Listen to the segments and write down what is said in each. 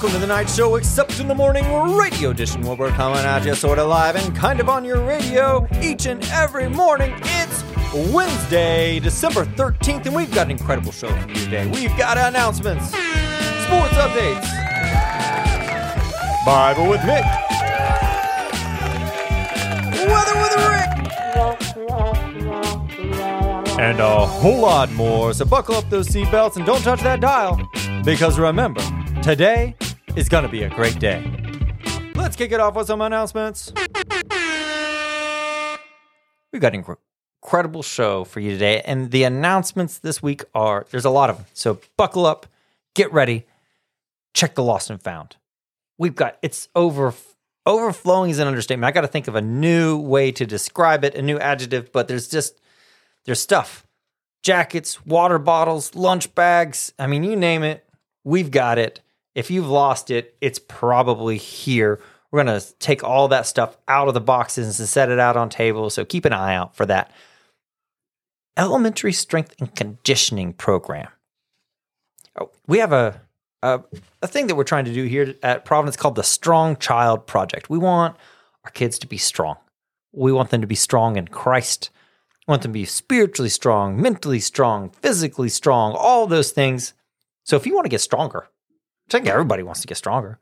Welcome to the Knight show, except in the morning radio edition, where we're coming at you sort of live and kind of on your radio each and every morning. It's Wednesday, December 13th, and we've got an incredible show for you today. We've got announcements, sports updates, Bible with Mick, weather with Rick, and a whole lot more. So buckle up those seatbelts and don't touch that dial, because remember, today is going to be a great day. Let's kick it off with some announcements. We've got an incredible show for you today, and the announcements this week are there's a lot of them. So buckle up, get ready, check the lost and found. We've got it's over overflowing is an understatement. I got to think of a new way to describe it, a new adjective, but there's just there's stuff. Jackets, water bottles, lunch bags, I mean you name it, we've got it. If you've lost it, it's probably here. We're going to take all that stuff out of the boxes and set it out on tables, so keep an eye out for that. Elementary Strength and Conditioning Program. Oh, we have a, a a thing that we're trying to do here at Providence called the Strong Child Project. We want our kids to be strong. We want them to be strong in Christ. We want them to be spiritually strong, mentally strong, physically strong, all those things. So if you want to get stronger, I think everybody wants to get stronger.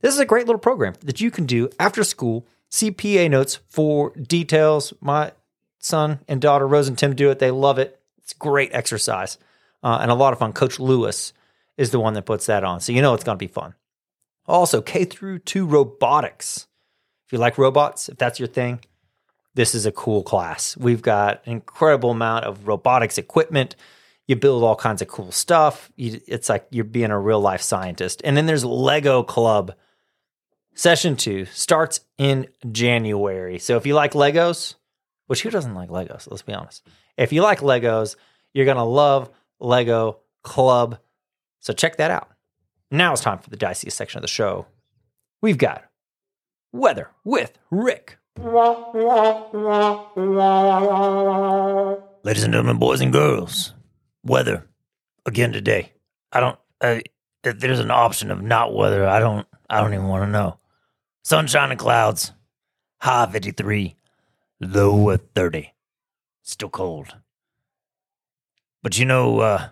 This is a great little program that you can do after school. CPA notes for details. My son and daughter Rose and Tim do it. They love it. It's great exercise uh, and a lot of fun. Coach Lewis is the one that puts that on, so you know it's going to be fun. Also, K through two robotics. If you like robots, if that's your thing, this is a cool class. We've got an incredible amount of robotics equipment. You build all kinds of cool stuff. You, it's like you're being a real life scientist. And then there's Lego Club. Session two starts in January. So if you like Legos, which who doesn't like Legos? Let's be honest. If you like Legos, you're going to love Lego Club. So check that out. Now it's time for the dicey section of the show. We've got Weather with Rick. Ladies and gentlemen, boys and girls, weather again today. I don't. If there's an option of not weather, I don't. I don't even want to know. Sunshine and clouds, high 53, low at 30. Still cold. But you know, uh,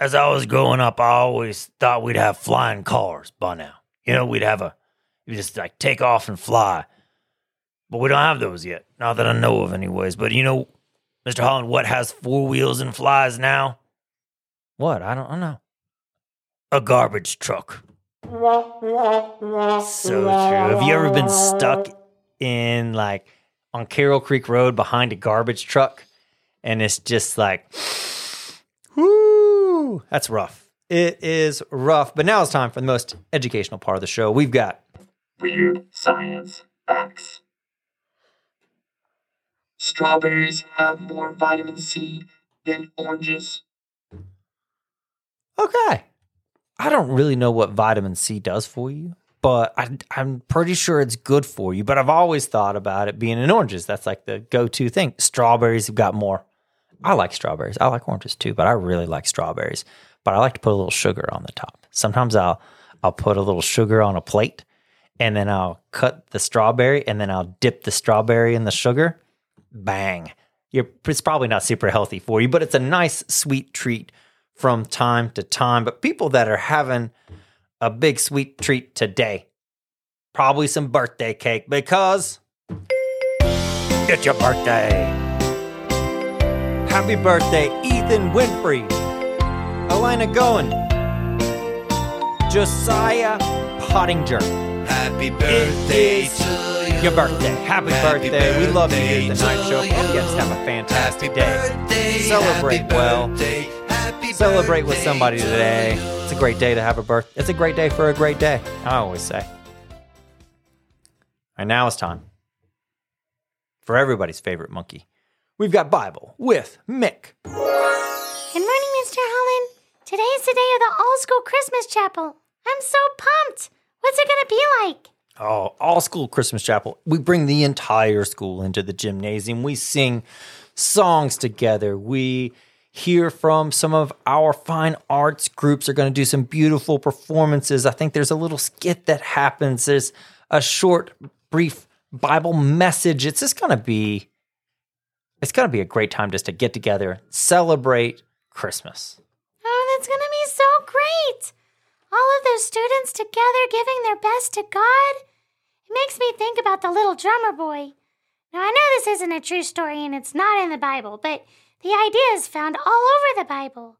as I was growing up, I always thought we'd have flying cars by now. You know, we'd have a, you just like take off and fly. But we don't have those yet. Not that I know of, anyways. But you know, Mr. Holland, what has four wheels and flies now? What? I don't, I don't know. A garbage truck. So true. Have you ever been stuck in like on Carroll Creek Road behind a garbage truck? And it's just like, whoo, that's rough. It is rough. But now it's time for the most educational part of the show. We've got Weird science facts. Strawberries have more vitamin C than oranges. Okay. I don't really know what vitamin C does for you, but I, I'm pretty sure it's good for you. But I've always thought about it being in oranges. That's like the go to thing. Strawberries have got more. I like strawberries. I like oranges too, but I really like strawberries. But I like to put a little sugar on the top. Sometimes I'll I'll put a little sugar on a plate and then I'll cut the strawberry and then I'll dip the strawberry in the sugar. Bang. You're, it's probably not super healthy for you, but it's a nice sweet treat from time to time. But people that are having a big sweet treat today, probably some birthday cake because it's your birthday. Happy birthday, Ethan Winfrey, Elena Goen, Josiah Pottinger. Happy birthday to. Your birthday. Happy, Happy birthday. We love you here at the Knight show. to Hope you guys have a fantastic Happy day. birthday, Celebrate happy well. birthday, happy Celebrate with somebody to today. you. It's a great day to have a birth. It's a great day for a great day. I always say. And now it's time for everybody's favorite monkey. We've got Bible with Mick. Good morning, Mr. Holland. Today is the day of the all school Christmas chapel. I'm so pumped. What's it going to be like? Oh, all school Christmas chapel. We bring the entire school into the gymnasium. We sing songs together. We hear from some of our fine arts groups are going to do some beautiful performances. I think there's a little skit that happens. There's a short, brief Bible message. It's just going to be it's going to be a great time just to get together, celebrate Christmas. Oh, that's going to be so great. All of those students together giving their best to God. It makes me think about the little drummer boy. Now, I know this isn't a true story and it's not in the Bible, but the idea is found all over the Bible.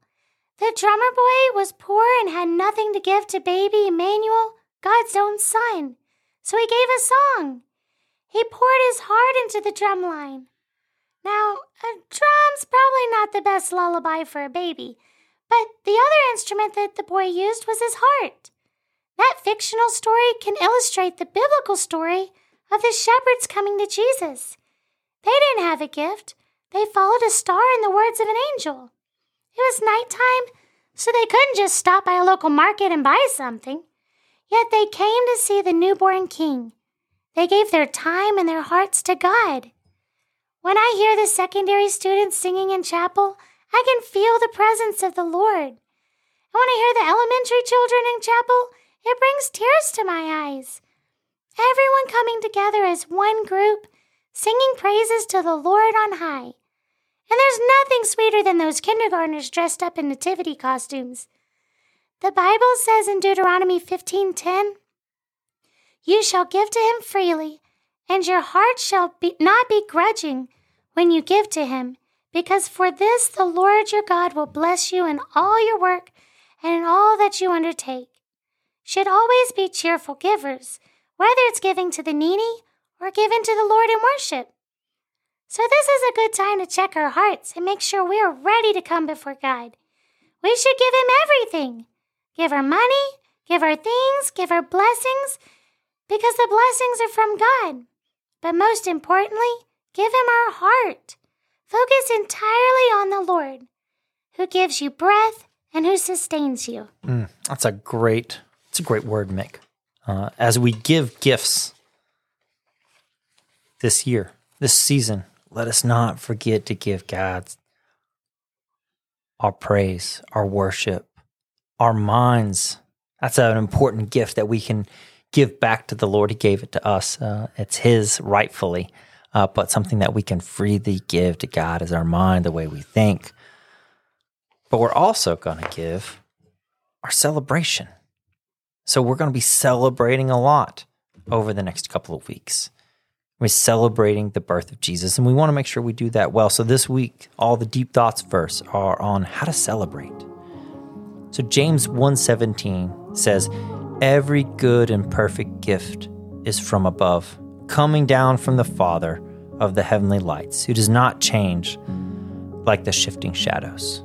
The drummer boy was poor and had nothing to give to baby Emmanuel, God's own son. So he gave a song. He poured his heart into the drum line. Now, a drum's probably not the best lullaby for a baby, but the other instrument that the boy used was his heart. That fictional story can illustrate the biblical story of the shepherds coming to Jesus. They didn't have a gift, they followed a star in the words of an angel. It was nighttime, so they couldn't just stop by a local market and buy something. Yet they came to see the newborn king. They gave their time and their hearts to God. When I hear the secondary students singing in chapel, I can feel the presence of the Lord. And when I hear the elementary children in chapel, it brings tears to my eyes. Everyone coming together as one group, singing praises to the Lord on high. And there's nothing sweeter than those kindergartners dressed up in nativity costumes. The Bible says in Deuteronomy 15:10, "You shall give to him freely, and your heart shall be, not be grudging when you give to him, because for this the Lord your God will bless you in all your work and in all that you undertake. Should always be cheerful givers, whether it's giving to the needy or giving to the Lord in worship. So, this is a good time to check our hearts and make sure we are ready to come before God. We should give Him everything give our money, give our things, give our blessings, because the blessings are from God. But most importantly, give Him our heart. Focus entirely on the Lord, who gives you breath and who sustains you. Mm, that's a great, a great word, Mick. Uh, as we give gifts this year, this season, let us not forget to give God our praise, our worship, our minds. That's an important gift that we can give back to the Lord. He gave it to us. Uh, it's His rightfully, uh, but something that we can freely give to God is our mind, the way we think. But we're also going to give our celebration. So we're going to be celebrating a lot over the next couple of weeks. We're celebrating the birth of Jesus, and we want to make sure we do that well. So this week, all the deep thoughts verse are on how to celebrate. So James 1:17 says, Every good and perfect gift is from above, coming down from the Father of the heavenly lights, who does not change like the shifting shadows.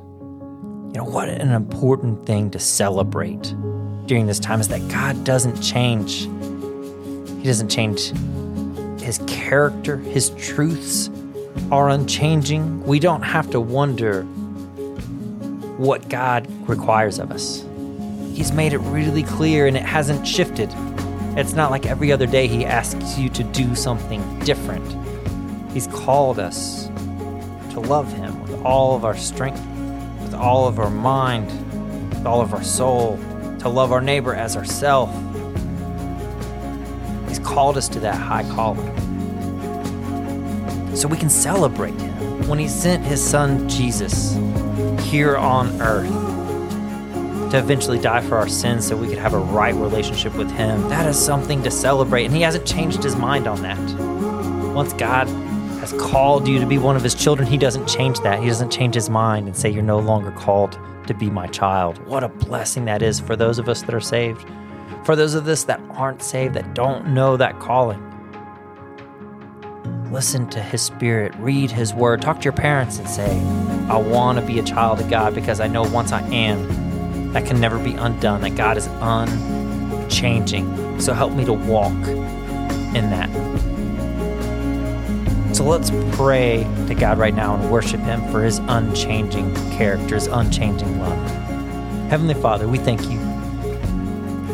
You know, what an important thing to celebrate during this time is that God doesn't change. He doesn't change his character, his truths are unchanging. We don't have to wonder what God requires of us. He's made it really clear and it hasn't shifted. It's not like every other day He asks you to do something different. He's called us to love Him with all of our strength, with all of our mind, with all of our soul, to love our neighbor as ourselves. He's called us to that high calling. So we can celebrate Him when He sent His Son Jesus here on earth to eventually die for our sins so we could have a right relationship with Him. That is something to celebrate, and He hasn't changed His mind on that. Once God has called you to be one of His children, He doesn't change that. He doesn't change His mind and say, You're no longer called to be my child. What a blessing that is for those of us that are saved. For those of us that aren't saved, that don't know that calling. Listen to His Spirit, read His Word, talk to your parents and say, I want to be a child of God because I know once I am, that can never be undone, that God is unchanging. So help me to walk in that. Let's pray to God right now and worship Him for His unchanging character, His unchanging love. Heavenly Father, we thank you.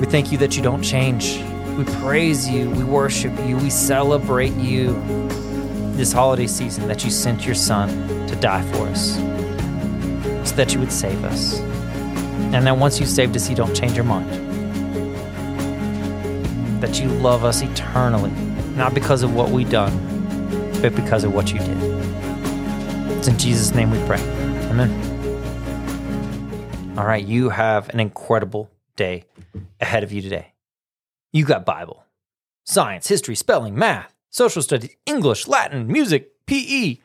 We thank you that you don't change. We praise you, we worship you, we celebrate you this holiday season that you sent your Son to die for us. so that you would save us. And that once you saved us, you don't change your mind. That you love us eternally, not because of what we've done, but because of what you did. It's in Jesus' name we pray. Amen. All right, you have an incredible day ahead of you today. You got Bible, science, history, spelling, math, social studies, English, Latin, music, PE,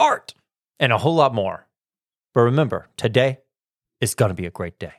art, and a whole lot more. But remember, today is going to be a great day.